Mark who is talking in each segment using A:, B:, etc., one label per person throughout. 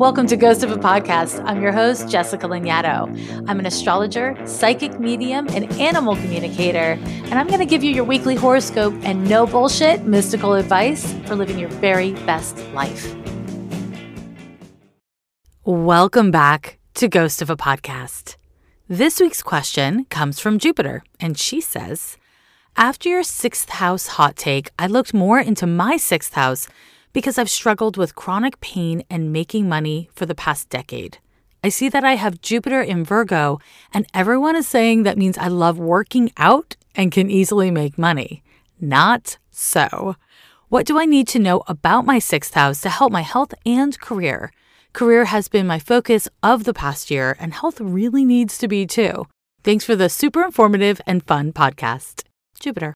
A: Welcome to Ghost of a Podcast. I'm your host, Jessica Lanyadoo. I'm an astrologer, psychic medium, and animal communicator, and I'm going to give you your weekly horoscope and no bullshit mystical advice for living your very best life. Welcome back to Ghost of a Podcast. This week's question comes from Jupiter, and she says, After your sixth house hot take, I looked more into my sixth house because I've struggled with chronic pain and making money for the past decade. I see that I have Jupiter in Virgo, and everyone is saying that means I love working out and can easily make money. Not so. What do I need to know about my sixth house to help my health and career? Career has been my focus of the past year, and health really needs to be too. Thanks for the super informative and fun podcast. Jupiter.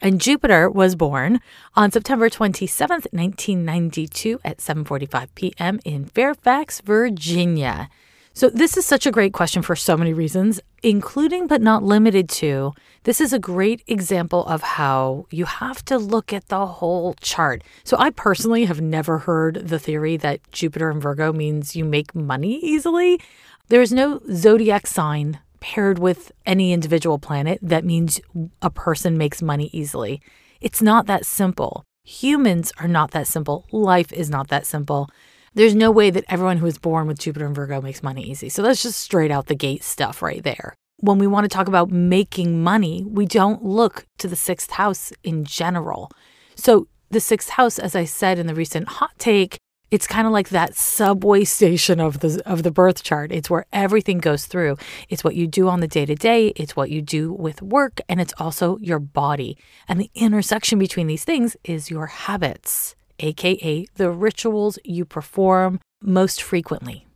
A: And Jupiter was born on September 27th, 1992 at 7:45 p.m. in Fairfax, Virginia. So this is such a great question for so many reasons, including but not limited to this is a great example of how you have to look at the whole chart. So I personally have never heard the theory that Jupiter in Virgo means you make money easily. There is no zodiac sign paired with any individual planet that means a person makes money easily. It's not that simple. Humans are not that simple. Life is not that simple. There's no way that everyone who is born with Jupiter and Virgo makes money easy. So that's just straight out the gate stuff right there. When we want to talk about making money, we don't look to the sixth house in general. So the sixth house, as I said in the recent hot take, it's kind of like that subway station of the of the birth chart. It's where everything goes through. It's what you do on the day to day, it's what you do with work, and it's also your body. And the intersection between these things is your habits, aka the rituals you perform most frequently.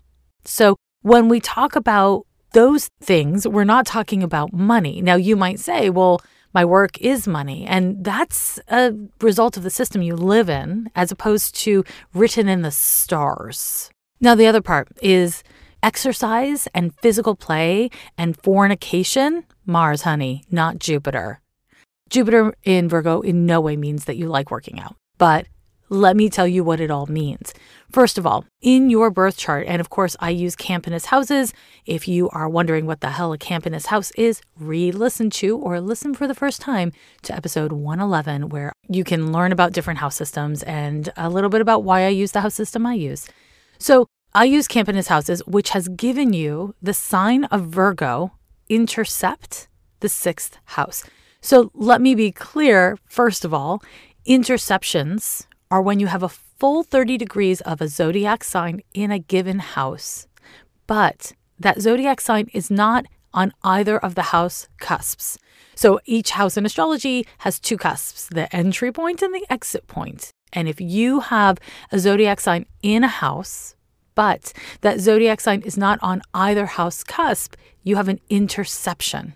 A: So, when we talk about those things, we're not talking about money. Now, you might say, well, my work is money. And that's a result of the system you live in as opposed to written in the stars. Now, the other part is exercise and physical play and fornication. Mars, honey, not Jupiter. Jupiter in Virgo in no way means that you like working out, but let me tell you what it all means. First of all, in your birth chart, and of course, I use Campanus houses. If you are wondering what the hell a Campanus house is, re listen to or listen for the first time to episode 111, where you can learn about different house systems and a little bit about why I use the house system I use. So, I use Campanus houses, which has given you the sign of Virgo intercept the sixth house. So, let me be clear first of all, interceptions are when you have a full 30 degrees of a zodiac sign in a given house. But that zodiac sign is not on either of the house cusps. So each house in astrology has two cusps the entry point and the exit point. And if you have a zodiac sign in a house, but that zodiac sign is not on either house cusp, you have an interception.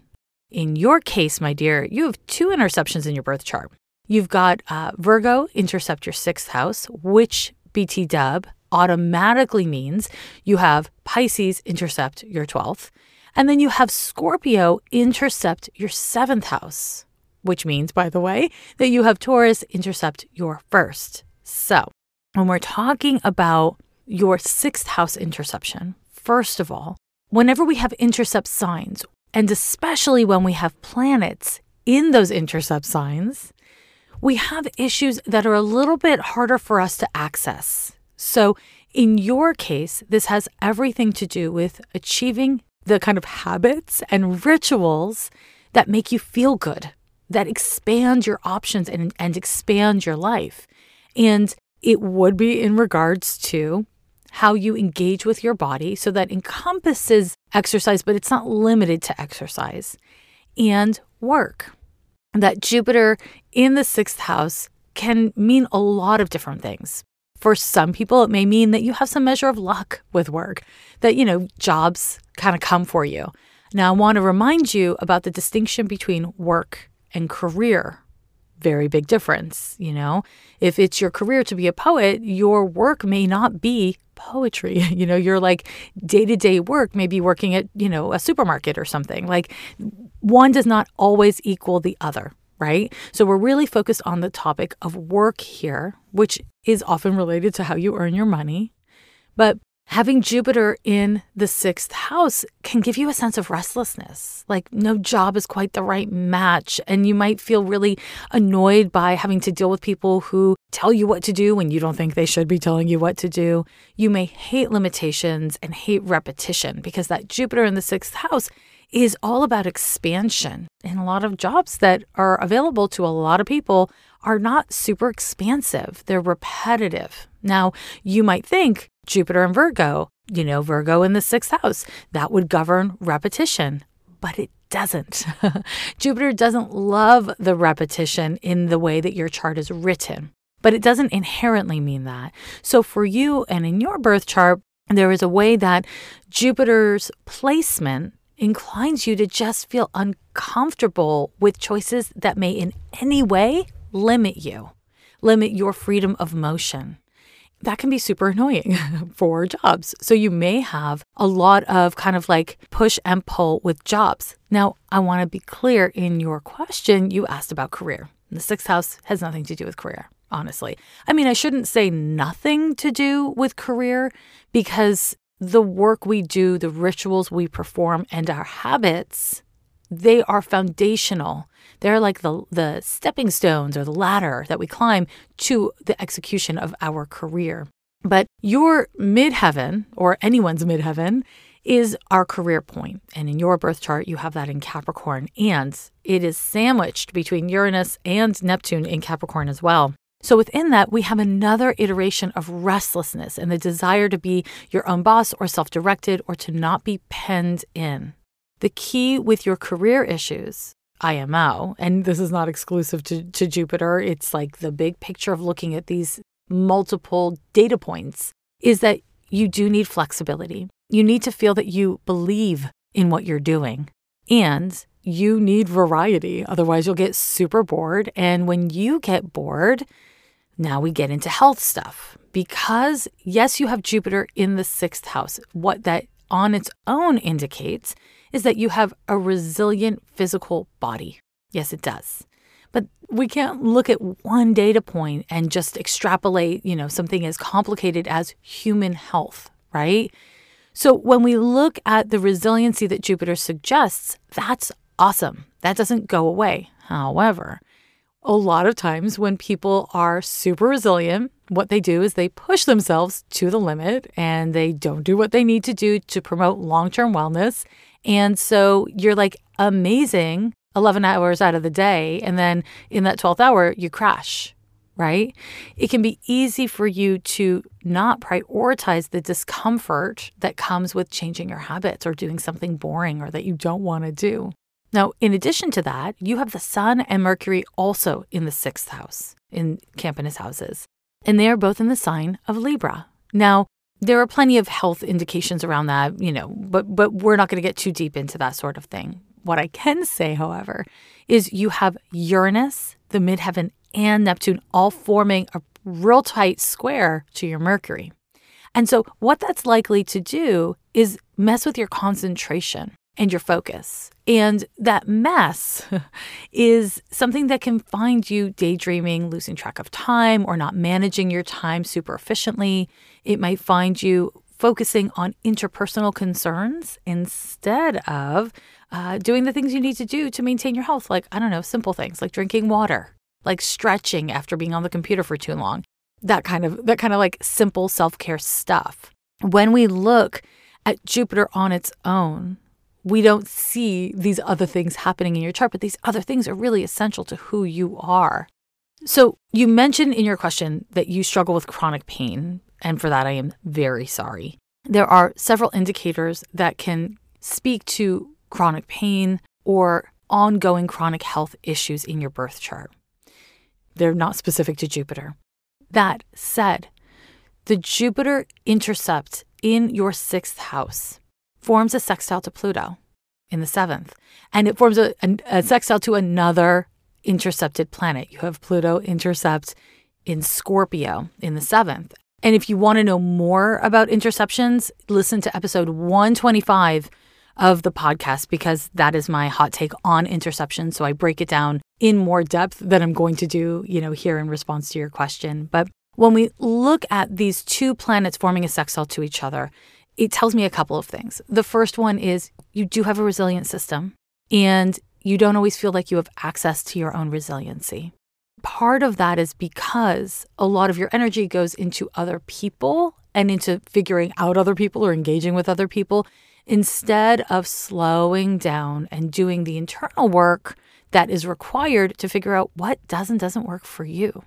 A: In your case, my dear, you have two interceptions in your birth chart. You've got uh, Virgo intercept your sixth house, which BT dub automatically means you have Pisces intercept your 12th. And then you have Scorpio intercept your seventh house, which means, by the way, that you have Taurus intercept your first. So when we're talking about your sixth house interception, first of all, whenever we have intercept signs, and especially when we have planets in those intercept signs, we have issues that are a little bit harder for us to access. So, in your case, this has everything to do with achieving the kind of habits and rituals that make you feel good, that expand your options and, and expand your life. And it would be in regards to how you engage with your body. So that encompasses exercise, but it's not limited to exercise and work that Jupiter in the sixth house can mean a lot of different things. For some people, it may mean that you have some measure of luck with work, that, you know, jobs kind of come for you. Now, I want to remind you about the distinction between work and career. Very big difference, you know. If it's your career to be a poet, your work may not be poetry. You know, your like day to day work may be working at, you know, a supermarket or something. Like one does not always equal the other, right? So we're really focused on the topic of work here, which is often related to how you earn your money. But Having Jupiter in the sixth house can give you a sense of restlessness, like no job is quite the right match. And you might feel really annoyed by having to deal with people who tell you what to do when you don't think they should be telling you what to do. You may hate limitations and hate repetition because that Jupiter in the sixth house is all about expansion. And a lot of jobs that are available to a lot of people are not super expansive, they're repetitive. Now, you might think Jupiter and Virgo, you know, Virgo in the sixth house, that would govern repetition, but it doesn't. Jupiter doesn't love the repetition in the way that your chart is written, but it doesn't inherently mean that. So, for you and in your birth chart, there is a way that Jupiter's placement inclines you to just feel uncomfortable with choices that may in any way limit you, limit your freedom of motion. That can be super annoying for jobs. So you may have a lot of kind of like push and pull with jobs. Now, I want to be clear in your question, you asked about career. The sixth house has nothing to do with career, honestly. I mean, I shouldn't say nothing to do with career because the work we do, the rituals we perform, and our habits, they are foundational. They're like the, the stepping stones or the ladder that we climb to the execution of our career. But your midheaven, or anyone's midheaven, is our career point. And in your birth chart, you have that in Capricorn. And it is sandwiched between Uranus and Neptune in Capricorn as well. So within that, we have another iteration of restlessness and the desire to be your own boss or self directed or to not be penned in. The key with your career issues, IMO, and this is not exclusive to, to Jupiter, it's like the big picture of looking at these multiple data points, is that you do need flexibility. You need to feel that you believe in what you're doing. And you need variety. Otherwise, you'll get super bored. And when you get bored, now we get into health stuff because, yes, you have Jupiter in the sixth house. What that on its own indicates is that you have a resilient physical body. Yes, it does. But we can't look at one data point and just extrapolate, you know, something as complicated as human health, right? So when we look at the resiliency that Jupiter suggests, that's awesome. That doesn't go away. However, a lot of times when people are super resilient, what they do is they push themselves to the limit and they don't do what they need to do to promote long term wellness. And so you're like amazing 11 hours out of the day. And then in that 12th hour, you crash, right? It can be easy for you to not prioritize the discomfort that comes with changing your habits or doing something boring or that you don't want to do. Now, in addition to that, you have the Sun and Mercury also in the sixth house in Campanus houses, and they are both in the sign of Libra. Now, there are plenty of health indications around that, you know, but but we're not going to get too deep into that sort of thing. What I can say, however, is you have Uranus, the midheaven, and Neptune all forming a real tight square to your Mercury. And so, what that's likely to do is mess with your concentration and your focus. And that mess is something that can find you daydreaming, losing track of time, or not managing your time super efficiently. It might find you focusing on interpersonal concerns instead of uh, doing the things you need to do to maintain your health. Like, I don't know, simple things like drinking water, like stretching after being on the computer for too long. That kind of that kind of like simple self-care stuff. When we look at Jupiter on its own, we don't see these other things happening in your chart, but these other things are really essential to who you are. So, you mentioned in your question that you struggle with chronic pain, and for that, I am very sorry. There are several indicators that can speak to chronic pain or ongoing chronic health issues in your birth chart. They're not specific to Jupiter. That said, the Jupiter intercept in your sixth house forms a sextile to Pluto in the seventh, and it forms a, a, a sextile to another intercepted planet. You have Pluto intercept in Scorpio in the seventh. And if you want to know more about interceptions, listen to episode 125 of the podcast because that is my hot take on interception. So I break it down in more depth than I'm going to do, you know, here in response to your question. But When we look at these two planets forming a sextile to each other, it tells me a couple of things. The first one is you do have a resilient system and you don't always feel like you have access to your own resiliency. Part of that is because a lot of your energy goes into other people and into figuring out other people or engaging with other people instead of slowing down and doing the internal work that is required to figure out what does and doesn't work for you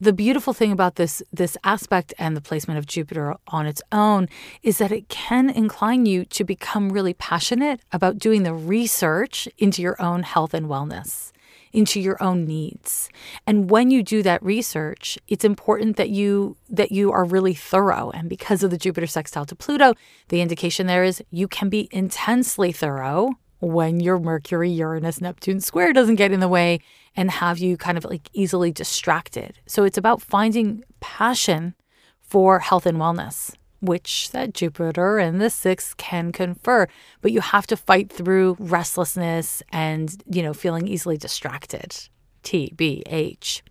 A: the beautiful thing about this this aspect and the placement of Jupiter on its own is that it can incline you to become really passionate about doing the research into your own health and wellness into your own needs. And when you do that research it's important that you that you are really thorough. And because of the Jupiter sextile to Pluto the indication there is you can be intensely thorough when your Mercury, Uranus, Neptune square doesn't get in the way and have you kind of like easily distracted. So it's about finding passion for health and wellness, which that Jupiter and the sixth can confer. But you have to fight through restlessness and, you know, feeling easily distracted. TBH.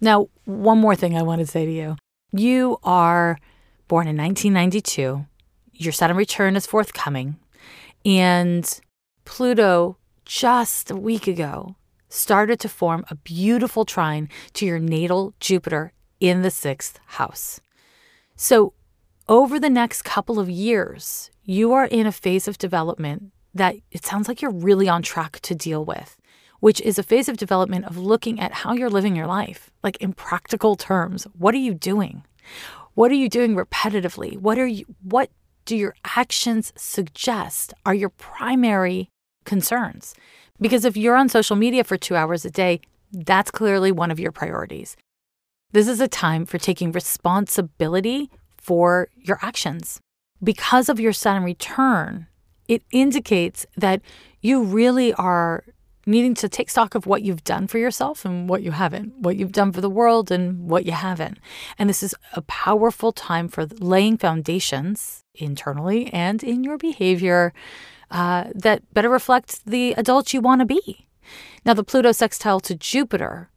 A: Now, one more thing I want to say to you. You are born in 1992. Your Saturn return is forthcoming. And Pluto, just a week ago, started to form a beautiful trine to your natal Jupiter in the sixth house. So, over the next couple of years, you are in a phase of development that it sounds like you're really on track to deal with, which is a phase of development of looking at how you're living your life, like in practical terms. What are you doing? What are you doing repetitively? What are you what do your actions suggest are your primary concerns. Because if you're on social media for two hours a day, that's clearly one of your priorities. This is a time for taking responsibility for your actions. Because of your Saturn return, it indicates that you really are needing to take stock of what you've done for yourself and what you haven't, what you've done for the world and what you haven't. And this is a powerful time for laying foundations internally and in your behavior uh, that better reflect the adult you want to be. Now, the Pluto sextile to Jupiter,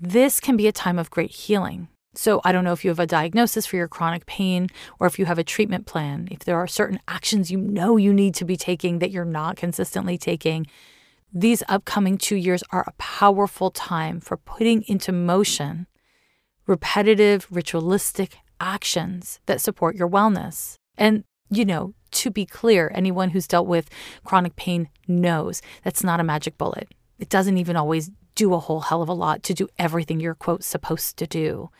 A: this can be a time of great healing. So, I don't know if you have a diagnosis for your chronic pain or if you have a treatment plan, if there are certain actions you know you need to be taking that you're not consistently taking. These upcoming two years are a powerful time for putting into motion repetitive, ritualistic actions that support your wellness. And, you know, to be clear, anyone who's dealt with chronic pain knows that's not a magic bullet. It doesn't even always do a whole hell of a lot to do everything you're, quote, supposed to do.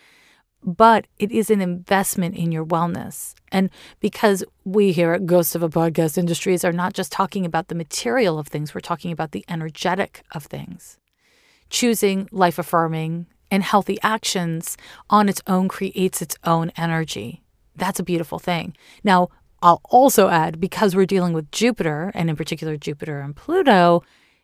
A: But it is an investment in your wellness. And because we here at Ghost of a Podcast Industries are not just talking about the material of things, we're talking about the energetic of things. Choosing life affirming and healthy actions on its own creates its own energy. That's a beautiful thing. Now, I'll also add because we're dealing with Jupiter, and in particular Jupiter and Pluto,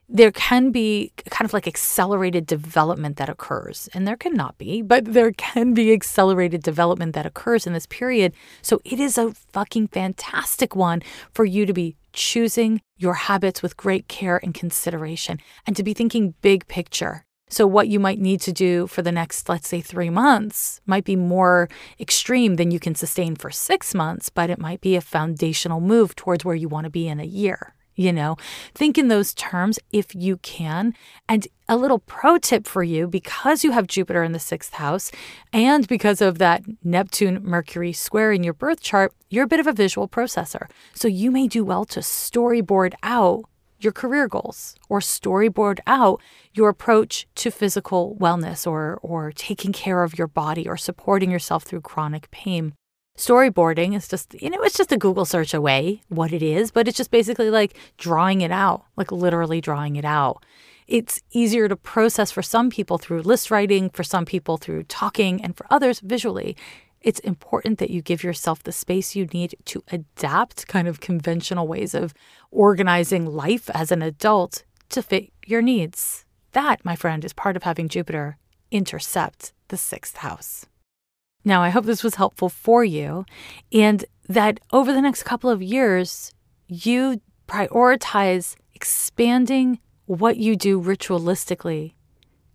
A: there can be kind of like accelerated development that occurs. And there cannot be, but there can be accelerated development that occurs in this period. So it is a fucking fantastic one for you to be choosing your habits with great care and consideration and to be thinking big picture so, what you might need to do for the next, let's say, three months might be more extreme than you can sustain for six months, but it might be a foundational move towards where you want to be in a year. You know, think in those terms if you can. And a little pro tip for you because you have Jupiter in the sixth house and because of that Neptune Mercury square in your birth chart, you're a bit of a visual processor. So, you may do well to storyboard out your career goals or storyboard out your approach to physical wellness or, or taking care of your body or supporting yourself through chronic pain. Storyboarding is just, you know, it's just a Google search away what it is, but it's just basically like drawing it out, like literally drawing it out. It's easier to process for some people through list writing, for some people through talking, and for others visually it's important that you give yourself the space you need to adapt kind of conventional ways of organizing life as an adult to fit your needs. That, my friend, is part of having Jupiter intercept the sixth house. Now, I hope this was helpful for you and that over the next couple of years, you prioritize expanding what you do ritualistically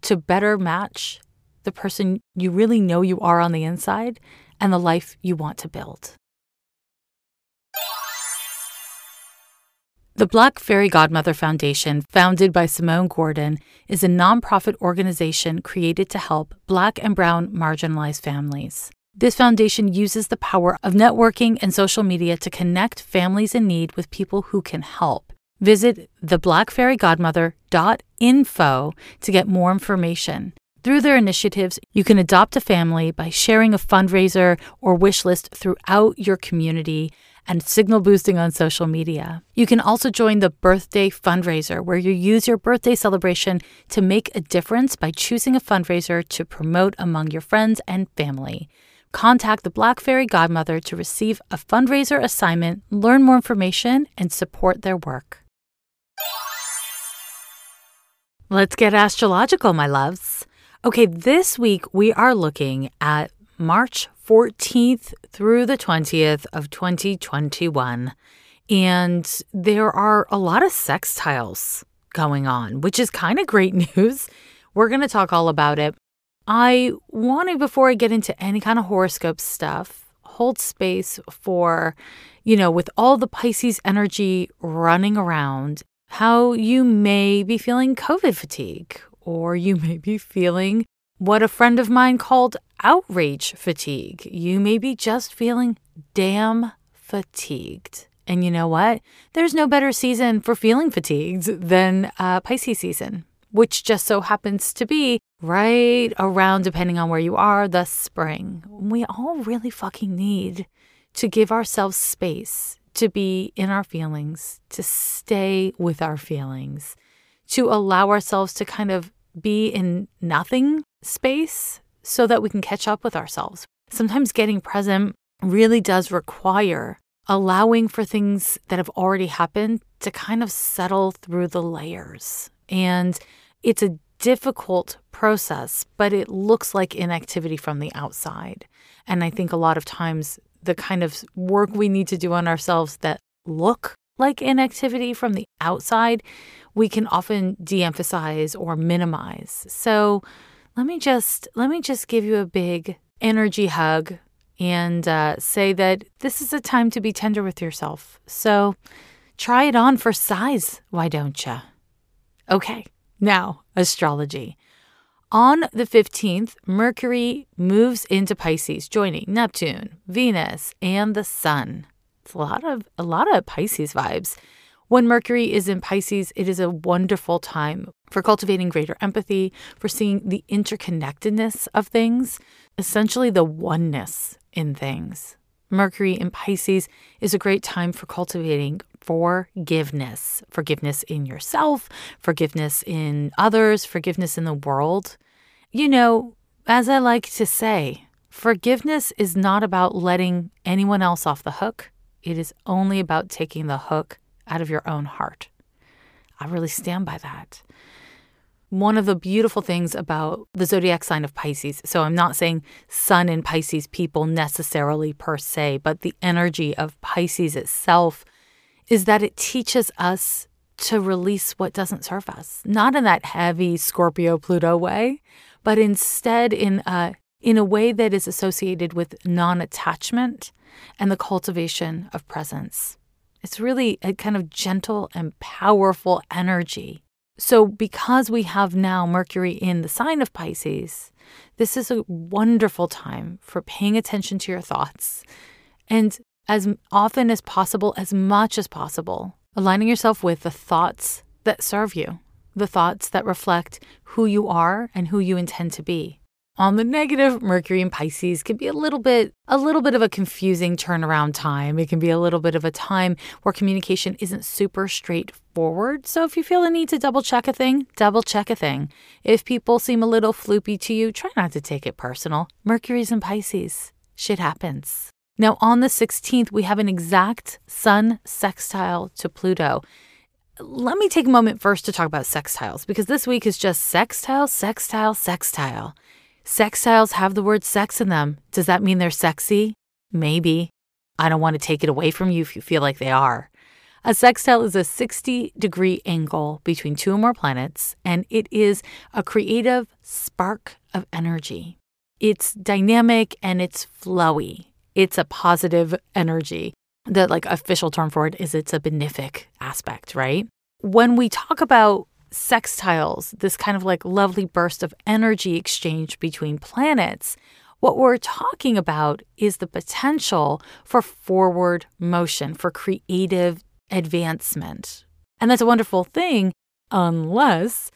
A: to better match the person you really know you are on the inside and the life you want to build. The Black Fairy Godmother Foundation, founded by Simone Gordon, is a nonprofit organization created to help Black and Brown marginalized families. This foundation uses the power of networking and social media to connect families in need with people who can help. Visit theblackfairygodmother.info to get more information. Through their initiatives, you can adopt a family by sharing a fundraiser or wish list throughout your community and signal boosting on social media. You can also join the birthday fundraiser, where you use your birthday celebration to make a difference by choosing a fundraiser to promote among your friends and family. Contact the Black Fairy Godmother to receive a fundraiser assignment, learn more information, and support their work. Let's get astrological, my loves. Okay, this week we are looking at March 14th through the 20th of 2021. And there are a lot of sextiles going on, which is kind of great news. We're going to talk all about it. I want to, before I get into any kind of horoscope stuff, hold space for, you know, with all the Pisces energy running around, how you may be feeling COVID fatigue, or you may be feeling what a friend of mine called outrage fatigue. You may be just feeling damn fatigued. And you know what? There's no better season for feeling fatigued than uh, Pisces season, which just so happens to be right around, depending on where you are, the spring. We all really fucking need to give ourselves space to be in our feelings, to stay with our feelings, to allow ourselves to kind of be in nothing space so that we can catch up with ourselves. Sometimes getting present really does require allowing for things that have already happened to kind of settle through the layers. And it's a difficult process, but it looks like inactivity from the outside. And I think a lot of times the kind of work we need to do on ourselves that look like inactivity from the outside, we can often de-emphasize or minimize. So, let me just let me just give you a big energy hug and uh, say that this is a time to be tender with yourself. So try it on for size, why don't you? Okay, now astrology. On the 15th, Mercury moves into Pisces, joining Neptune, Venus, and the Sun. It's a lot of a lot of Pisces vibes. When Mercury is in Pisces, it is a wonderful time for cultivating greater empathy, for seeing the interconnectedness of things, essentially the oneness in things. Mercury in Pisces is a great time for cultivating forgiveness forgiveness in yourself, forgiveness in others, forgiveness in the world. You know, as I like to say, forgiveness is not about letting anyone else off the hook, it is only about taking the hook out of your own heart. I really stand by that. One of the beautiful things about the zodiac sign of Pisces, so I'm not saying sun in Pisces people necessarily per se, but the energy of Pisces itself is that it teaches us to release what doesn't serve us, not in that heavy Scorpio Pluto way, but instead in a in a way that is associated with non-attachment and the cultivation of presence. It's really a kind of gentle and powerful energy. So, because we have now Mercury in the sign of Pisces, this is a wonderful time for paying attention to your thoughts and as often as possible, as much as possible, aligning yourself with the thoughts that serve you, the thoughts that reflect who you are and who you intend to be. On the negative, Mercury in Pisces can be a little bit a little bit of a confusing turnaround time. It can be a little bit of a time where communication isn't super straightforward. So if you feel the need to double check a thing, double check a thing. If people seem a little floopy to you, try not to take it personal. Mercury's in Pisces. Shit happens. Now on the 16th, we have an exact sun sextile to Pluto let me take a moment first to talk about sextiles because this week is just sextile, sextile, sextile. Sextiles have the word sex in them. Does that mean they're sexy? Maybe. I don't want to take it away from you if you feel like they are. A sextile is a 60 degree angle between two or more planets, and it is a creative spark of energy. It's dynamic and it's flowy. It's a positive energy. The like official term for it is it's a benefic aspect, right? When we talk about sextiles, this kind of like lovely burst of energy exchange between planets, what we're talking about is the potential for forward motion, for creative advancement. And that's a wonderful thing, unless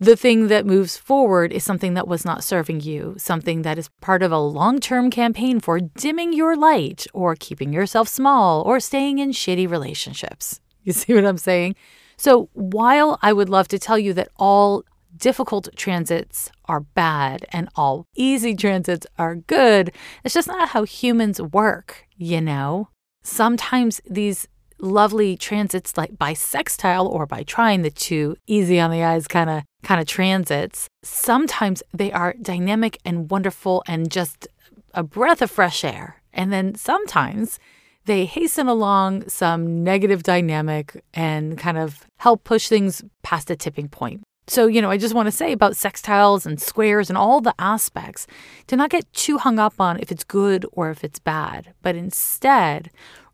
A: the thing that moves forward is something that was not serving you, something that is part of a long term campaign for dimming your light or keeping yourself small or staying in shitty relationships. You see what I'm saying? So, while I would love to tell you that all difficult transits are bad and all easy transits are good, it's just not how humans work, you know? Sometimes these lovely transits like by sextile or by trine the two easy on the eyes kind of kind of transits sometimes they are dynamic and wonderful and just a breath of fresh air and then sometimes they hasten along some negative dynamic and kind of help push things past a tipping point so, you know, I just want to say about sextiles and squares and all the aspects to not get too hung up on if it's good or if it's bad, but instead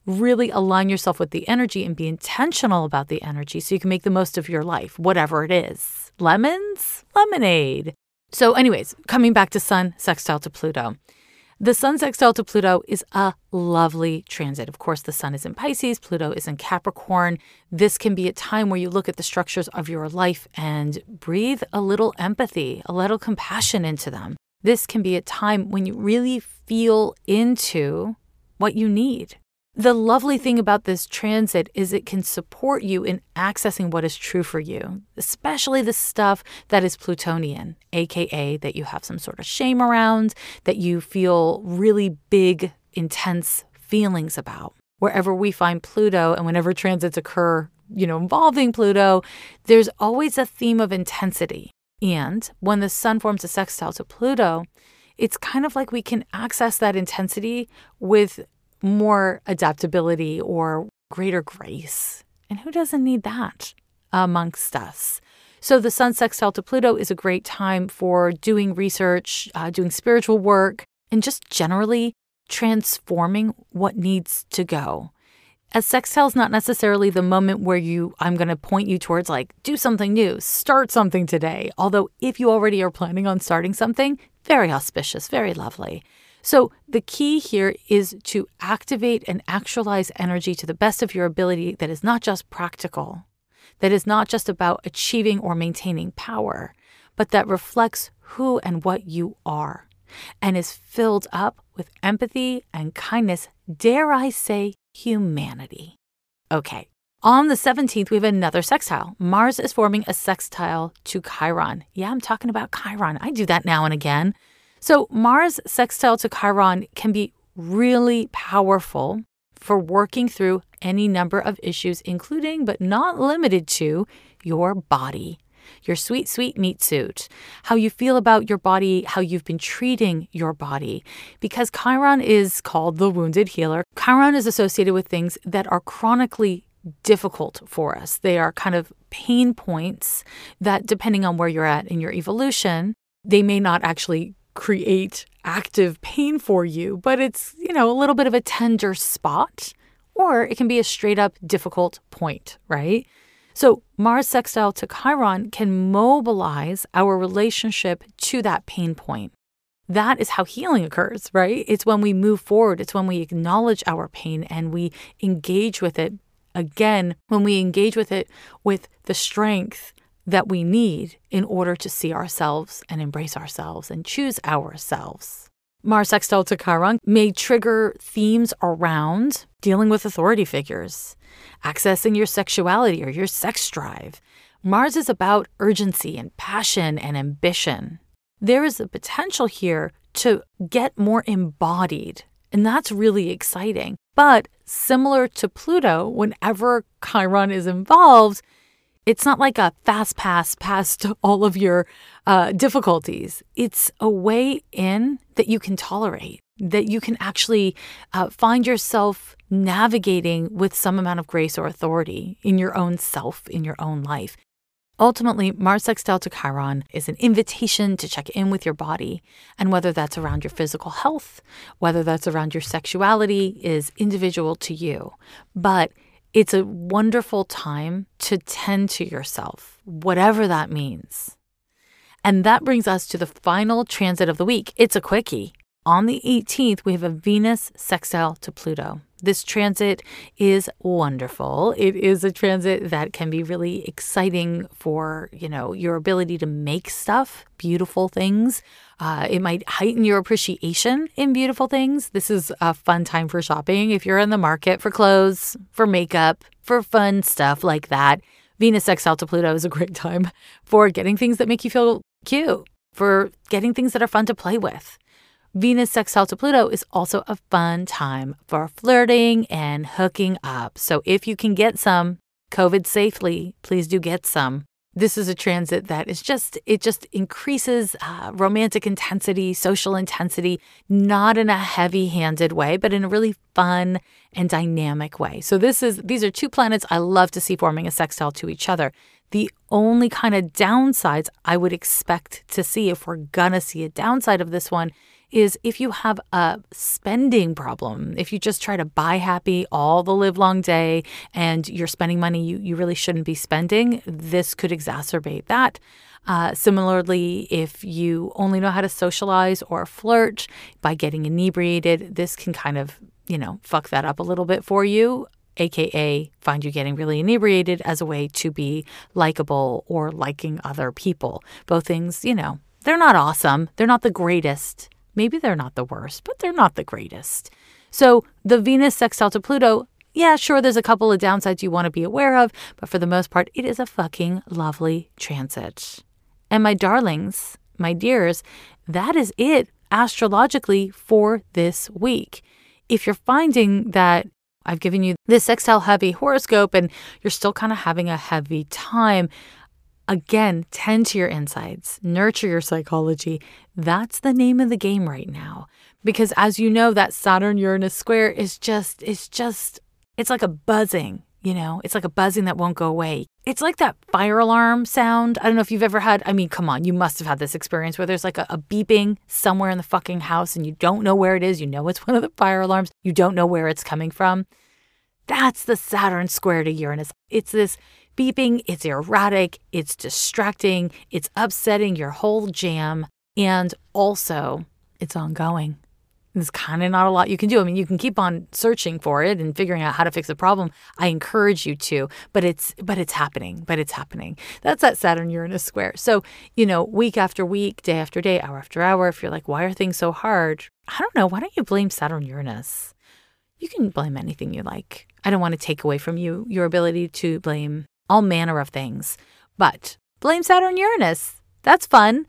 A: really align yourself with the energy and be intentional about the energy so you can make the most of your life, whatever it is. Lemons, lemonade. So, anyways, coming back to Sun sextile to Pluto. The Sun sextile to Pluto is a lovely transit. Of course, the Sun is in Pisces, Pluto is in Capricorn. This can be a time where you look at the structures of your life and breathe a little empathy, a little compassion into them. This can be a time when you really feel into what you need. The lovely thing about this transit is it can support you in accessing what is true for you, especially the stuff that is Plutonian, aka that you have some sort of shame around, that you feel really big, intense feelings about. Wherever we find Pluto and whenever transits occur, you know, involving Pluto, there's always a theme of intensity. And when the sun forms a sextile to Pluto, it's kind of like we can access that intensity with more adaptability or greater grace. And who doesn't need that amongst us? So, the Sun sextile to Pluto is a great time for doing research, uh, doing spiritual work, and just generally transforming what needs to go. A sextile is not necessarily the moment where you, I'm going to point you towards like, do something new, start something today. Although, if you already are planning on starting something, very auspicious, very lovely. So, the key here is to activate and actualize energy to the best of your ability that is not just practical, that is not just about achieving or maintaining power, but that reflects who and what you are and is filled up with empathy and kindness, dare I say, humanity. Okay. On the 17th, we have another sextile. Mars is forming a sextile to Chiron. Yeah, I'm talking about Chiron. I do that now and again. So, Mars sextile to Chiron can be really powerful for working through any number of issues, including but not limited to your body, your sweet, sweet meat suit, how you feel about your body, how you've been treating your body. Because Chiron is called the wounded healer, Chiron is associated with things that are chronically difficult for us. They are kind of pain points that, depending on where you're at in your evolution, they may not actually create active pain for you, but it's, you know, a little bit of a tender spot, or it can be a straight up difficult point, right? So, Mars sextile to Chiron can mobilize our relationship to that pain point. That is how healing occurs, right? It's when we move forward, it's when we acknowledge our pain and we engage with it. Again, when we engage with it with the strength that we need in order to see ourselves and embrace ourselves and choose ourselves. Mars sextile to Chiron may trigger themes around dealing with authority figures, accessing your sexuality or your sex drive. Mars is about urgency and passion and ambition. There is a potential here to get more embodied, and that's really exciting. But similar to Pluto, whenever Chiron is involved, it's not like a fast pass past all of your uh, difficulties. It's a way in that you can tolerate. that you can actually uh, find yourself navigating with some amount of grace or authority in your own self, in your own life. Ultimately, Mars sextile to Chiron is an invitation to check in with your body. And whether that's around your physical health, whether that's around your sexuality, is individual to you. But it's a wonderful time to tend to yourself, whatever that means. And that brings us to the final transit of the week. It's a quickie. On the 18th, we have a Venus sextile to Pluto. This transit is wonderful. It is a transit that can be really exciting for, you know, your ability to make stuff, beautiful things. Uh, it might heighten your appreciation in beautiful things. This is a fun time for shopping. If you're in the market for clothes, for makeup, for fun stuff like that, Venus sextile to Pluto is a great time for getting things that make you feel cute, for getting things that are fun to play with. Venus sextile to Pluto is also a fun time for flirting and hooking up. So if you can get some COVID safely, please do get some. This is a transit that is just, it just increases uh, romantic intensity, social intensity, not in a heavy handed way, but in a really fun and dynamic way. So this is, these are two planets I love to see forming a sextile to each other. The only kind of downsides I would expect to see if we're gonna see a downside of this one is if you have a spending problem, if you just try to buy happy all the live long day and you're spending money you, you really shouldn't be spending, this could exacerbate that. Uh, similarly, if you only know how to socialize or flirt by getting inebriated, this can kind of, you know, fuck that up a little bit for you. AKA, find you getting really inebriated as a way to be likable or liking other people. Both things, you know, they're not awesome. They're not the greatest. Maybe they're not the worst, but they're not the greatest. So the Venus sextile to Pluto, yeah, sure, there's a couple of downsides you want to be aware of, but for the most part, it is a fucking lovely transit. And my darlings, my dears, that is it astrologically for this week. If you're finding that I've given you this sextile heavy horoscope and you're still kind of having a heavy time, Again, tend to your insides, nurture your psychology. That's the name of the game right now. Because as you know, that Saturn Uranus square is just, it's just, it's like a buzzing, you know, it's like a buzzing that won't go away. It's like that fire alarm sound. I don't know if you've ever had, I mean, come on, you must have had this experience where there's like a, a beeping somewhere in the fucking house and you don't know where it is. You know it's one of the fire alarms, you don't know where it's coming from. That's the Saturn square to Uranus. It's this beeping, it's erratic, it's distracting, it's upsetting your whole jam, and also it's ongoing. There's kind of not a lot you can do. I mean, you can keep on searching for it and figuring out how to fix the problem. I encourage you to, but it's but it's happening. But it's happening. That's that Saturn Uranus square. So, you know, week after week, day after day, hour after hour, if you're like, why are things so hard? I don't know. Why don't you blame Saturn Uranus? You can blame anything you like. I don't want to take away from you your ability to blame all manner of things. But blame Saturn Uranus. That's fun.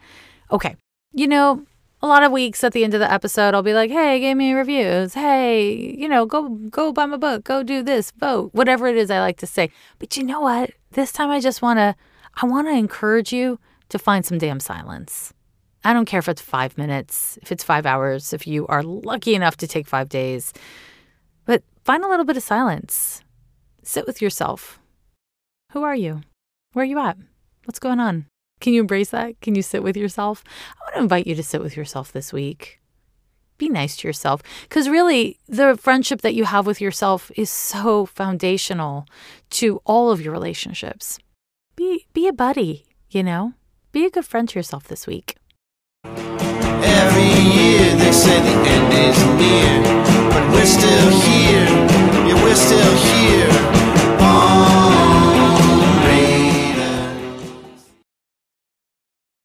A: Okay. You know, a lot of weeks at the end of the episode, I'll be like, hey, give me reviews. Hey, you know, go go buy my book. Go do this, vote, whatever it is I like to say. But you know what? This time I just want to, I want to encourage you to find some damn silence. I don't care if it's five minutes, if it's five hours, if you are lucky enough to take five days, but find a little bit of silence. Sit with yourself. Who are you? Where are you at? What's going on? Can you embrace that? Can you sit with yourself? I want to invite you to sit with yourself this week. Be nice to yourself because really, the friendship that you have with yourself is so foundational to all of your relationships. Be, be a buddy, you know? Be a good friend to yourself this week.
B: Every year they say the end is near, but we're still here